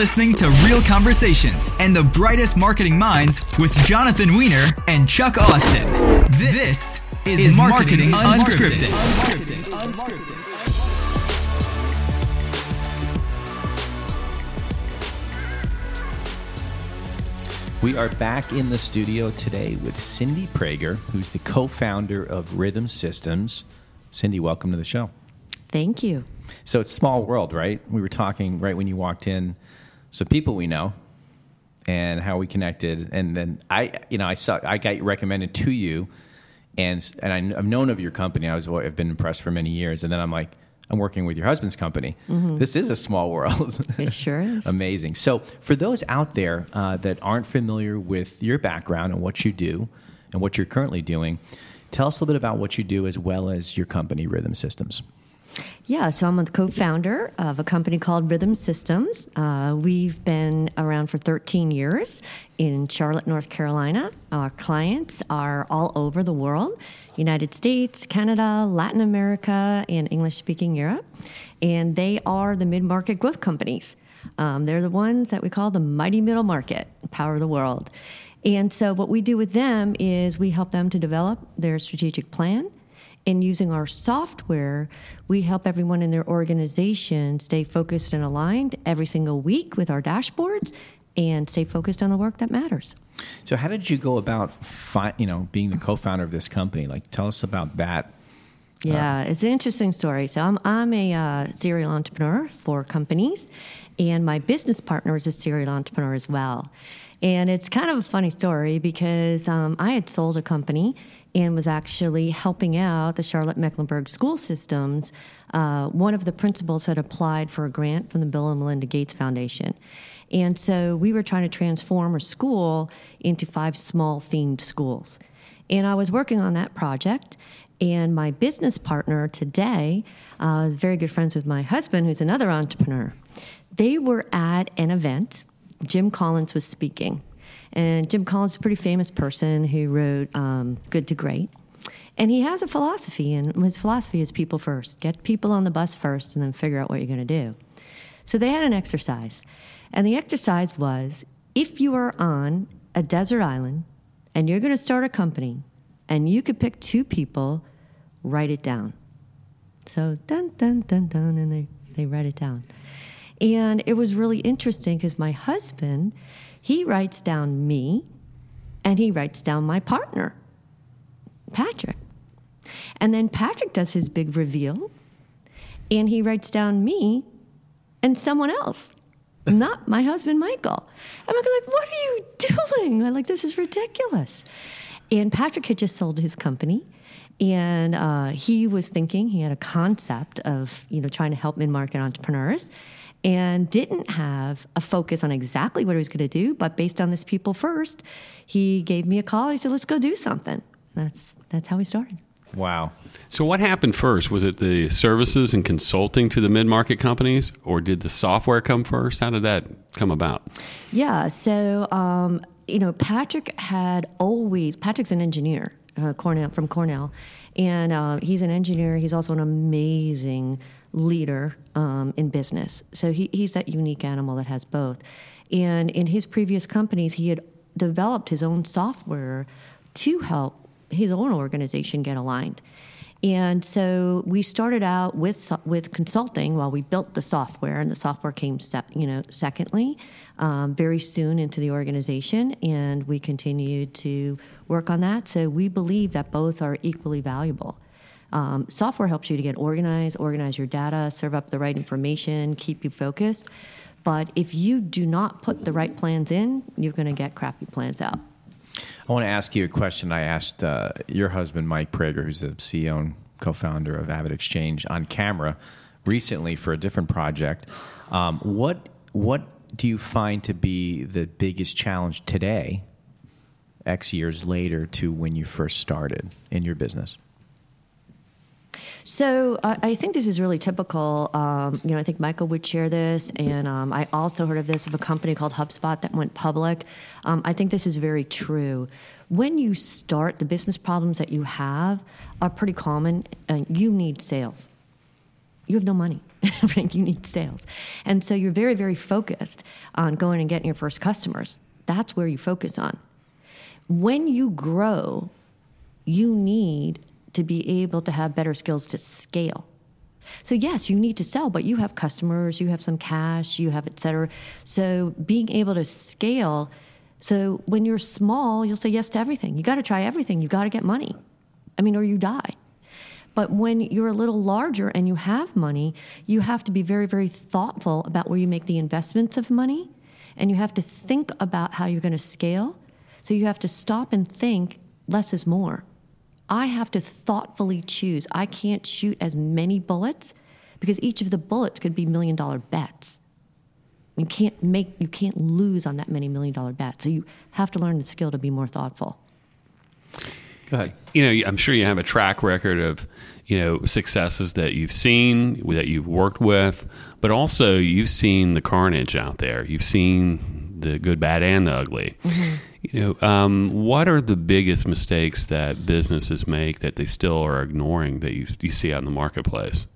listening to Real Conversations and the brightest marketing minds with Jonathan Weiner and Chuck Austin. This is, is Marketing, marketing Unscripted. Unscripted. Unscripted. We are back in the studio today with Cindy Praeger, who's the co founder of Rhythm Systems. Cindy, welcome to the show. Thank you. So it's small world, right? We were talking right when you walked in. So people we know and how we connected, and then I, you know, I saw I got recommended to you, and and I, have known of your company. I was I've been impressed for many years, and then I'm like. I'm working with your husband's company. Mm-hmm. This is a small world. It sure is. Amazing. So, for those out there uh, that aren't familiar with your background and what you do and what you're currently doing, tell us a little bit about what you do as well as your company, Rhythm Systems. Yeah, so I'm a co founder of a company called Rhythm Systems. Uh, we've been around for 13 years in Charlotte, North Carolina. Our clients are all over the world United States, Canada, Latin America, and English speaking Europe. And they are the mid market growth companies. Um, they're the ones that we call the mighty middle market, power of the world. And so, what we do with them is we help them to develop their strategic plan and using our software, we help everyone in their organization stay focused and aligned every single week with our dashboards and stay focused on the work that matters. So, how did you go about, fi- you know, being the co-founder of this company? Like, tell us about that. Yeah, it's an interesting story. So, I'm I'm a uh, serial entrepreneur for companies, and my business partner is a serial entrepreneur as well. And it's kind of a funny story because um, I had sold a company and was actually helping out the Charlotte Mecklenburg school systems. Uh, one of the principals had applied for a grant from the Bill and Melinda Gates Foundation. And so we were trying to transform a school into five small themed schools. And I was working on that project. And my business partner today uh, is very good friends with my husband, who's another entrepreneur. They were at an event. Jim Collins was speaking. And Jim Collins is a pretty famous person who wrote um, Good to Great. And he has a philosophy, and his philosophy is people first. Get people on the bus first, and then figure out what you're going to do. So they had an exercise. And the exercise was if you are on a desert island and you're going to start a company, and you could pick two people, write it down. So dun dun dun dun, and they, they write it down. And it was really interesting because my husband he writes down me and he writes down my partner, Patrick. And then Patrick does his big reveal and he writes down me and someone else, not my husband, Michael. I'm like, what are you doing? I'm like, this is ridiculous. And Patrick had just sold his company and uh, he was thinking he had a concept of you know trying to help mid-market entrepreneurs and didn't have a focus on exactly what he was going to do, but based on this people first, he gave me a call. He said, "Let's go do something." That's that's how we started. Wow. So what happened first? Was it the services and consulting to the mid-market companies, or did the software come first? How did that come about? Yeah. So um, you know, Patrick had always. Patrick's an engineer, uh, Cornell from Cornell, and uh, he's an engineer. He's also an amazing leader um, in business. So he, he's that unique animal that has both. And in his previous companies, he had developed his own software to help his own organization get aligned. And so we started out with with consulting while we built the software, and the software came, se- you know, secondly, um, very soon into the organization, and we continued to work on that. So we believe that both are equally valuable. Um, software helps you to get organized, organize your data, serve up the right information, keep you focused. But if you do not put the right plans in, you're going to get crappy plans out. I want to ask you a question I asked uh, your husband, Mike Praeger, who's the CEO and co founder of AvidXchange, on camera recently for a different project. Um, what, what do you find to be the biggest challenge today, X years later, to when you first started in your business? So uh, I think this is really typical. Um, you know, I think Michael would share this, and um, I also heard of this of a company called HubSpot that went public. Um, I think this is very true. When you start, the business problems that you have are pretty common. Uh, you need sales. you have no money. right? You need sales. And so you're very, very focused on going and getting your first customers. That's where you focus on. When you grow, you need to be able to have better skills to scale. So yes, you need to sell, but you have customers, you have some cash, you have et cetera. So being able to scale. So when you're small, you'll say yes to everything. You got to try everything. You got to get money. I mean, or you die. But when you're a little larger and you have money, you have to be very, very thoughtful about where you make the investments of money. And you have to think about how you're going to scale. So you have to stop and think less is more. I have to thoughtfully choose. I can't shoot as many bullets because each of the bullets could be million dollar bets. You can't make you can't lose on that many million dollar bets. So you have to learn the skill to be more thoughtful. Go ahead. You know, I'm sure you have a track record of, you know, successes that you've seen, that you've worked with, but also you've seen the carnage out there. You've seen the good, bad, and the ugly. Mm-hmm. You know, um, what are the biggest mistakes that businesses make that they still are ignoring that you, you see out in the marketplace?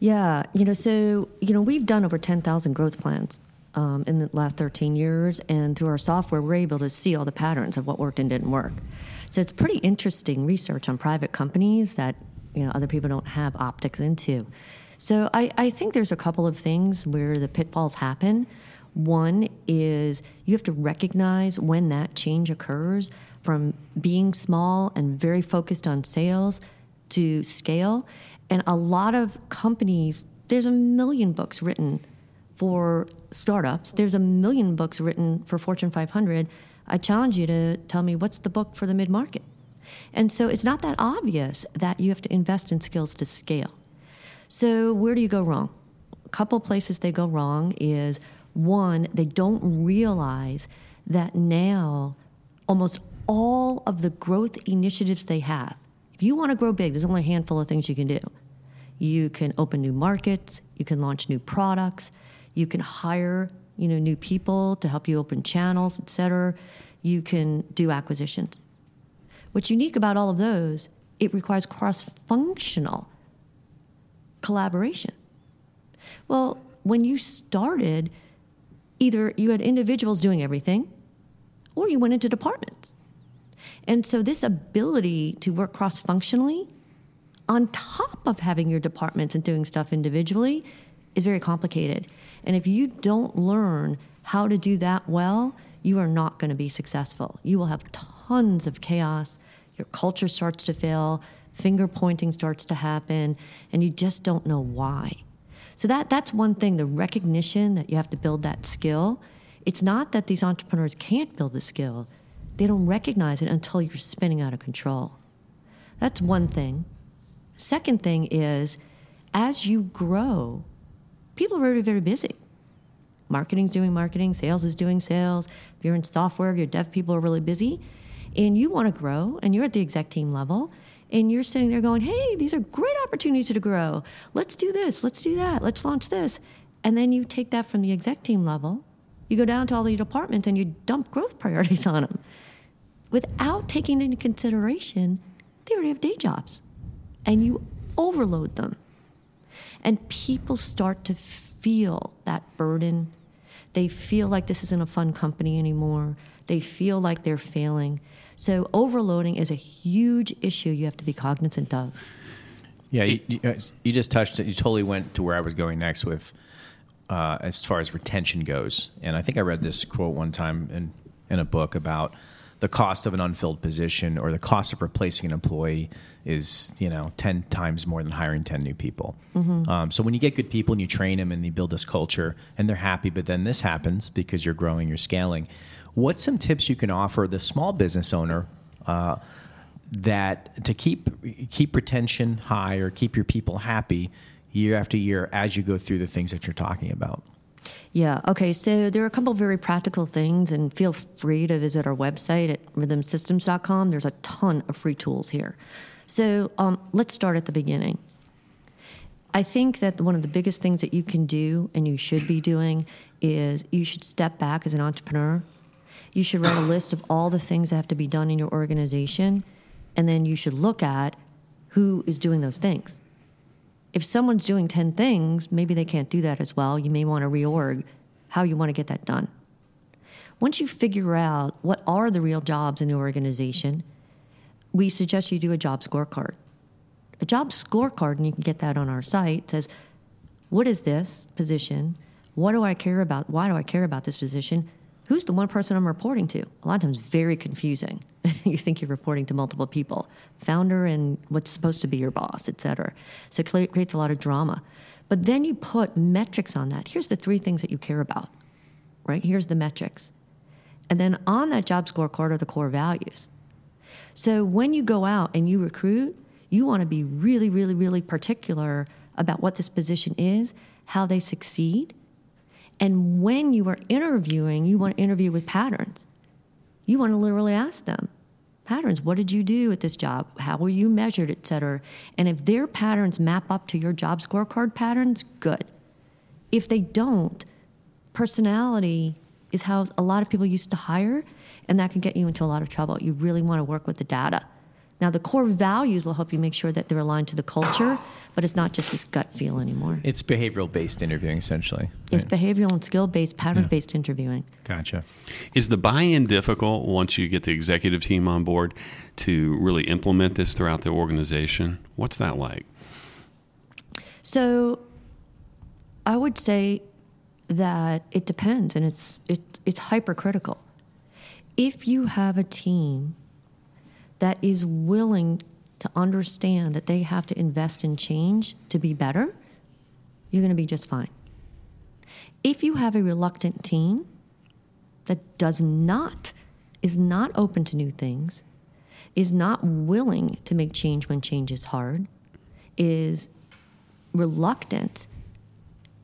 Yeah, you know, so you know, we've done over ten thousand growth plans. Um, in the last 13 years, and through our software, we're able to see all the patterns of what worked and didn't work. So it's pretty interesting research on private companies that you know other people don't have optics into. So I, I think there's a couple of things where the pitfalls happen. One is you have to recognize when that change occurs from being small and very focused on sales to scale. And a lot of companies, there's a million books written for startups, there's a million books written for Fortune 500 I challenge you to tell me what's the book for the mid market. And so it's not that obvious that you have to invest in skills to scale. So where do you go wrong? A couple places they go wrong is one, they don't realize that now almost all of the growth initiatives they have, if you want to grow big, there's only a handful of things you can do. You can open new markets, you can launch new products, you can hire you know, new people to help you open channels, et cetera. You can do acquisitions. What's unique about all of those, it requires cross-functional collaboration. Well, when you started, either you had individuals doing everything, or you went into departments. And so this ability to work cross-functionally on top of having your departments and doing stuff individually is very complicated. And if you don't learn how to do that well, you are not going to be successful. You will have tons of chaos. Your culture starts to fail, finger pointing starts to happen, and you just don't know why. So that that's one thing, the recognition that you have to build that skill. It's not that these entrepreneurs can't build the skill. They don't recognize it until you're spinning out of control. That's one thing. Second thing is as you grow, people are very, very busy. Marketing's doing marketing, sales is doing sales. If you're in software, your dev people are really busy. And you want to grow, and you're at the exec team level, and you're sitting there going, hey, these are great opportunities to grow. Let's do this, let's do that, let's launch this. And then you take that from the exec team level, you go down to all the departments, and you dump growth priorities on them without taking into consideration they already have day jobs. And you overload them. And people start to feel that burden. They feel like this isn't a fun company anymore. They feel like they're failing. So, overloading is a huge issue you have to be cognizant of. Yeah, you, you, uh, just touched it. You totally went to where I was going next with uh, as far as retention goes. And I think I read this quote one time in, in a book about the cost of an unfilled position or the cost of replacing an employee is you know 10 times more than hiring 10 new people mm-hmm. um, so when you get good people and you train them and you build this culture and they're happy but then this happens because you're growing you're scaling what's some tips you can offer the small business owner uh, that to keep keep retention high or keep your people happy year after year as you go through the things that you're talking about yeah. Okay. So there are a couple very practical things, and feel free to visit our website at rhythmsystems.com. There's a ton of free tools here. So um, let's start at the beginning. I think that one of the biggest things that you can do and you should be doing is you should step back as an entrepreneur. You should write a list of all the things that have to be done in your organization, and then you should look at who is doing those things If someone's doing 10 things, maybe they can't do that as well. You may want to reorg how you want to get that done. Once you figure out what are the real jobs in the organization, we suggest you do a job scorecard. A job scorecard, and you can get that on our site, says, What is this position? What do I care about? Why do I care about this position? Who's the one person I'm reporting to? A lot of times, very confusing. you think you're reporting to multiple people, founder and what's supposed to be your boss, et cetera. So it creates a lot of drama. But then you put metrics on that. Here's the three things that you care about, right? Here's the metrics. And then on that job scorecard are the core values. So when you go out and you recruit, you want to be really, really, really particular about what this position is, how they succeed. And when you are interviewing, you want to interview with patterns. You want to literally ask them patterns. What did you do at this job? How were you measured, et cetera? And if their patterns map up to your job scorecard patterns, good. If they don't, personality is how a lot of people used to hire, and that can get you into a lot of trouble. You really want to work with the data. Now, the core values will help you make sure that they're aligned to the culture, but it's not just this gut feel anymore. It's behavioral based interviewing, essentially. It's behavioral and skill based, pattern based yeah. interviewing. Gotcha. Is the buy in difficult once you get the executive team on board to really implement this throughout the organization? What's that like? So, I would say that it depends, and it's, it, it's hypercritical. If you have a team that is willing to understand that they have to invest in change to be better, you're going to be just fine. If you have a reluctant team that does not, is not open to new things, is not willing to make change when change is hard, is reluctant,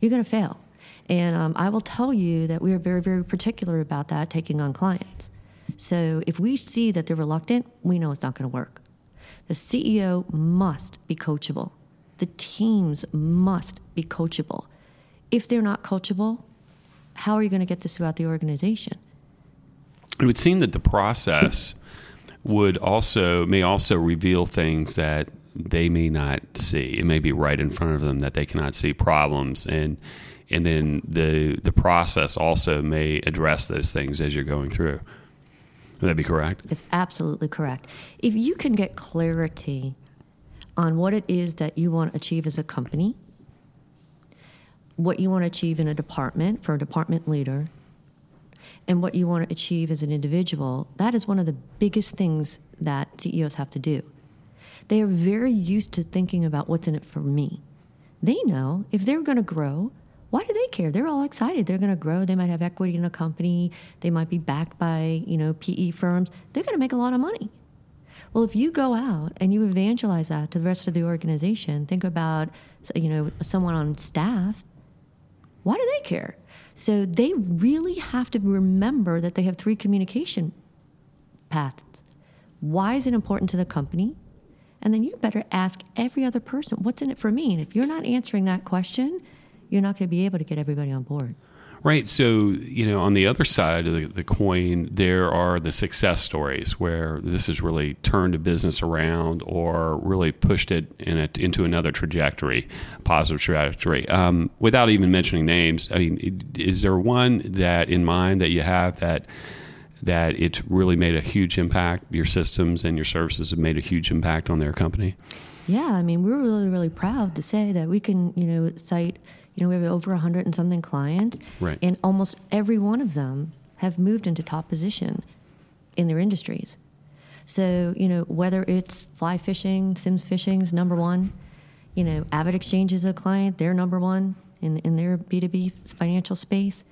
you're going to fail. And um, I will tell you that we are very, very particular about that taking on clients. So if we see that they're reluctant, we know it's not going to work. The CEO must be coachable. The teams must be coachable. If they're not coachable, how are you going to get this throughout the organization? It would seem that the process would also may also reveal things that they may not see. It may be right in front of them that they cannot see problems and and then the the process also may address those things as you're going through. Would that be correct? It's absolutely correct. If you can get clarity on what it is that you want to achieve as a company, what you want to achieve in a department for a department leader, and what you want to achieve as an individual, that is one of the biggest things that CEOs have to do. They are very used to thinking about what's in it for me. They know if they're going to grow, why do they care? They're all excited. They're going to grow. They might have equity in a company. They might be backed by, you know, PE firms. They're going to make a lot of money. Well, if you go out and you evangelize that to the rest of the organization, think about, you know, someone on staff. Why do they care? So they really have to remember that they have three communication paths. Why is it important to the company? And then you better ask every other person, what's in it for me? And if you're not answering that question, you're not going to be able to get everybody on board. Right. So, you know, on the other side of the, the, coin, there are the success stories where this has really turned a business around or really pushed it in a, into another trajectory, positive trajectory. Um, without even mentioning names, I mean, is there one that in mind that you have that that it really made a huge impact? Your systems and your services have made a huge impact on their company. Yeah, I mean, we're really, really proud to say that we can, you know, cite you know, we have over 100 and something clients. Right. And almost every one of them have moved into top position in their industries. So, you know, whether it's fly fishing, Simms Fishing's number one, you know, AvidXchange is a client, they're number one in, in their B2B financial space.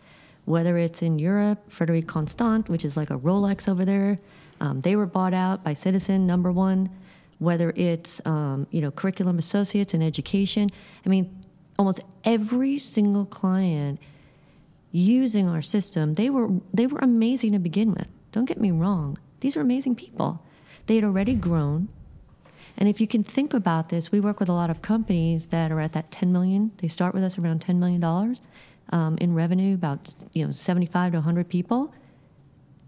Whether it's in Europe, Frederique Constant, which is like a Rolex over there, um, they were bought out by Citizen, number one. Whether it's, um, you know, Curriculum Associates in education. I mean, almost every single client using our system, they were they were amazing to begin with. Don't get me wrong. These are amazing people. They had already grown. And if you can think about this, we work with a lot of companies that are at that 10 million. They start with us around 10 million dollars um, in revenue, about you know 75 to 100 people.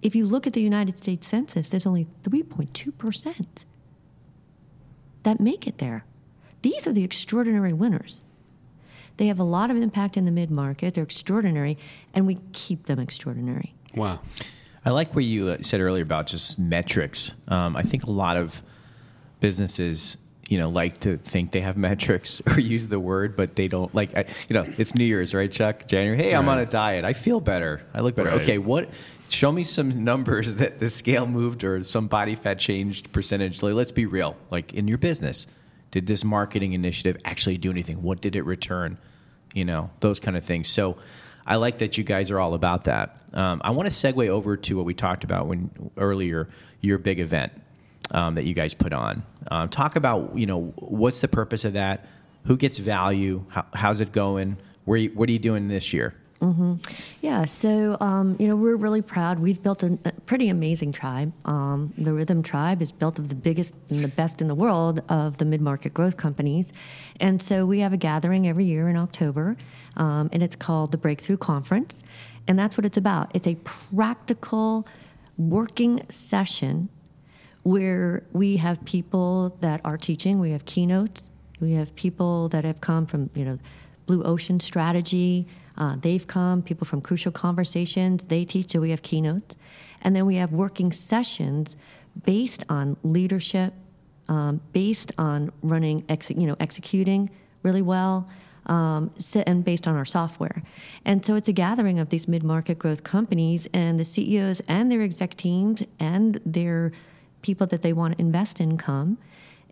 If you look at the United States Census, there's only 3.2 percent that make it there. these are the extraordinary winners. They have a lot of impact in the mid market. They're extraordinary, and we keep them extraordinary. Wow. I like what you uh, said earlier about just metrics. Um, I think a lot of businesses, you know, like to think they have metrics or use the word, but they don't. Like, I, you know, it's New Year's, right, Chuck? January. Hey, I'm on a diet. I feel better. I look better. Right. Okay, what? Show me some numbers that the scale moved or some body fat changed percentage. Like, let's be real. Like in your business, did this marketing initiative actually do anything? What did it return? You know, those kind of things. So. I like that you guys are all about that. Um, I want to segue over to what we talked about when earlier your big event um, that you guys put on. Um, talk about you know what's the purpose of that, who gets value, how, how's it going, where what are you doing this year? Yeah, so um, you know we're really proud. We've built a, a pretty amazing tribe. Um, the Rhythm Tribe is built of the biggest and the best in the world of the mid-market growth companies, and so we have a gathering every year in October, um, and it's called the Breakthrough Conference, and that's what it's about. It's a practical working session where we have people that are teaching. We have keynotes. We have people that have come from you know Blue Ocean Strategy. Uh, they've come. People from Crucial Conversations. They teach. So we have keynotes, and then we have working sessions based on leadership, um, based on running, ex- you know, executing really well. Um, and based on our software. And so it's a gathering of these mid market growth companies and the CEOs and their exec teams and their people that they want to invest in come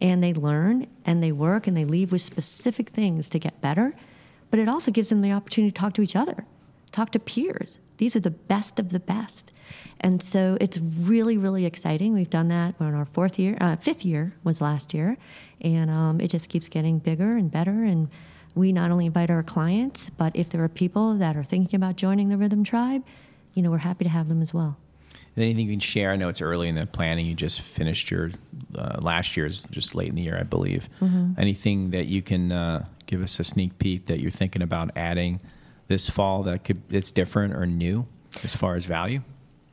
and they learn and they work and they leave with specific things to get better. But it also gives them the opportunity to talk to each other, talk to peers. These are the best of the best. And so it's really, really exciting. We've done that. In our fourth year, uh, fifth year was last year. And um, it just keeps getting bigger and better. And we not only invite our clients, but if there are people that are thinking about joining the Rhythm Tribe, you know, we're happy to have them as well. Anything you can share? I know it's early in the planning. You just finished your uh, last year's, just late in the year, I believe. Anything that you can uh, give us a sneak peek that you're thinking about adding this fall that could it's different or new as far as value?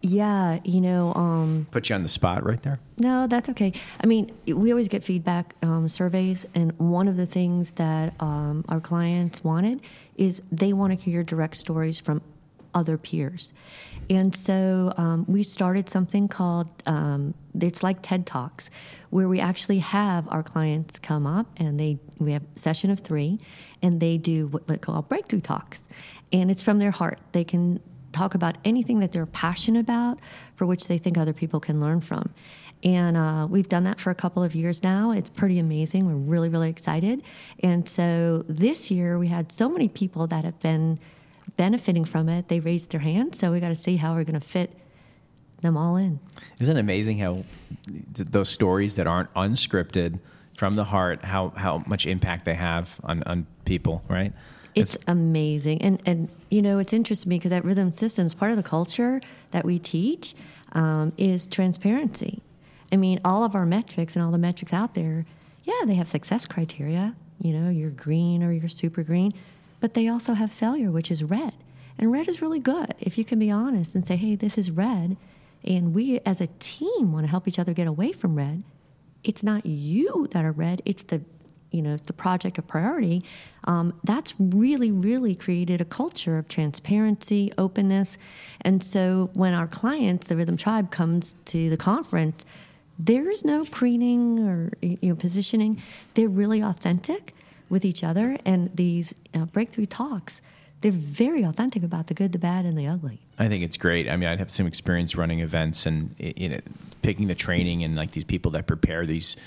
Yeah, you know, um, Put you on the spot right there. No, that's okay. I mean, we always get feedback um, surveys, and one of the things that um, our clients wanted is they want to hear direct stories from other peers. And so um, we started something called, um, it's like TED Talks, where we actually have our clients come up and they, we have a session of three, and they do what we call breakthrough talks. And it's from their heart. They can talk about anything that they're passionate about for which they think other people can learn from. And uh, we've done that for a couple of years now. It's pretty amazing. We're really, really excited. And so this year we had so many people that have been benefiting from it. They raised their hands. So we got to see how we're going to fit them all in. Isn't it amazing how those stories that aren't unscripted from the heart, how, how much impact they have on, on people, right? It's amazing. And, and you know, it's interesting because at Rhythm Systems, part of the culture that we teach um, is transparency. I mean, all of our metrics and all the metrics out there, yeah, they have success criteria. You know, you're green or you're super green, but they also have failure, which is red. And red is really good if you can be honest and say, hey, this is red. And we as a team want to help each other get away from red. It's not you that are red, it's the you know the project of priority um, that's really really created a culture of transparency openness and so when our clients the rhythm tribe comes to the conference there is no preening or you know positioning they're really authentic with each other and these uh, breakthrough talks they're very authentic about the good the bad and the ugly I think it's great. I mean, I'd have some experience running events and you know, picking the training and like these people that prepare these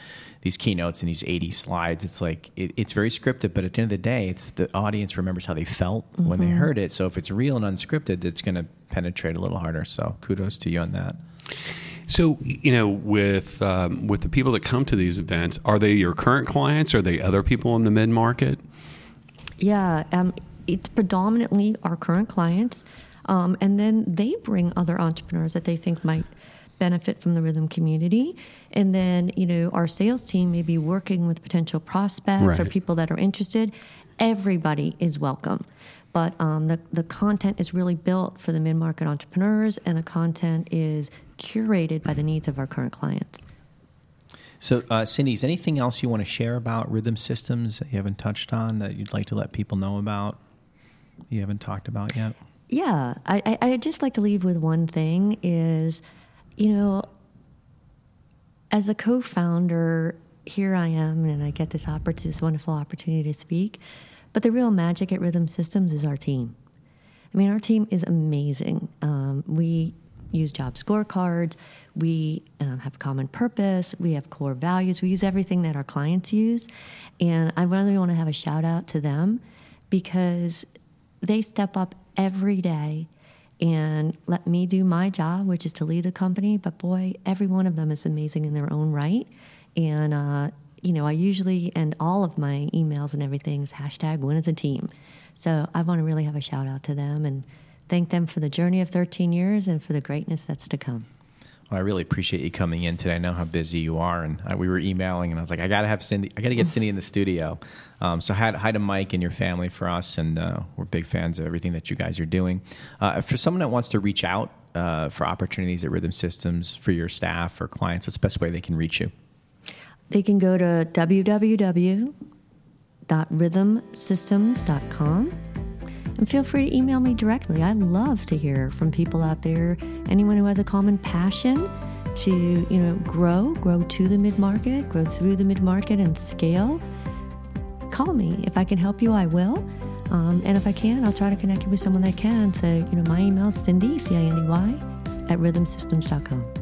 these keynotes and these 80 slides. It's like it, it's very scripted, but at the end of the day, it's the audience remembers how they felt when they heard it. So if it's real and unscripted, it's going to penetrate a little harder. So kudos to you on that. So you know, with um, with the people that come to these events, are they your current clients? Are they other people in the mid market? Yeah, um, it's predominantly our current clients, um, and then they bring other entrepreneurs that they think might benefit from the rhythm community. And then, you know, our sales team may be working with potential prospects or people that are interested. Everybody is welcome. But um, the, the content is really built for the mid market entrepreneurs, and the content is curated by the needs of our current clients. So, uh, Cindy, is anything else you want to share about rhythm systems that you haven't touched on that you'd like to let people know about? You haven't talked about yet. Yeah, I, I I'd just like to leave with one thing is, you know, as a co-founder, here I am, and I get this opportunity, this wonderful opportunity to speak. But the real magic at Rhythm Systems is our team. I mean, our team is amazing. Um, we use job scorecards. We um, have common purpose. We have core values. We use everything that our clients use. And I really want to have a shout out to them because they step up every day and let me do my job, which is to lead the company. But boy, every one of them is amazing in their own right. And, uh, you know, I usually end all of my emails and everything is hashtag win as a team. So I want to really have a shout out to them and thank them for the journey of 13 years and for the greatness that's to come. Well, I really appreciate you coming in today. I know how busy you are, and I, we were emailing, and I was like, I got to have Cindy. I got to get Cindy in the studio. Um, so hi, hi to Mike and your family for us, and uh, we're big fans of everything that you guys are doing. Uh, for someone that wants to reach out uh, for opportunities at Rhythm Systems for your staff or clients, what's the best way they can reach you? They can go to www.rhythmsystems.com and feel free to email me directly. I love to hear from people out there, anyone who has a common passion to, you know, grow, grow to the mid-market, grow through the mid-market and scale. Call me. If I can help you, I will. Um, and if I can, I'll try to connect you with someone that can. So, you know, my email is Cindy, C I N D Y, at rhythmsystems.com.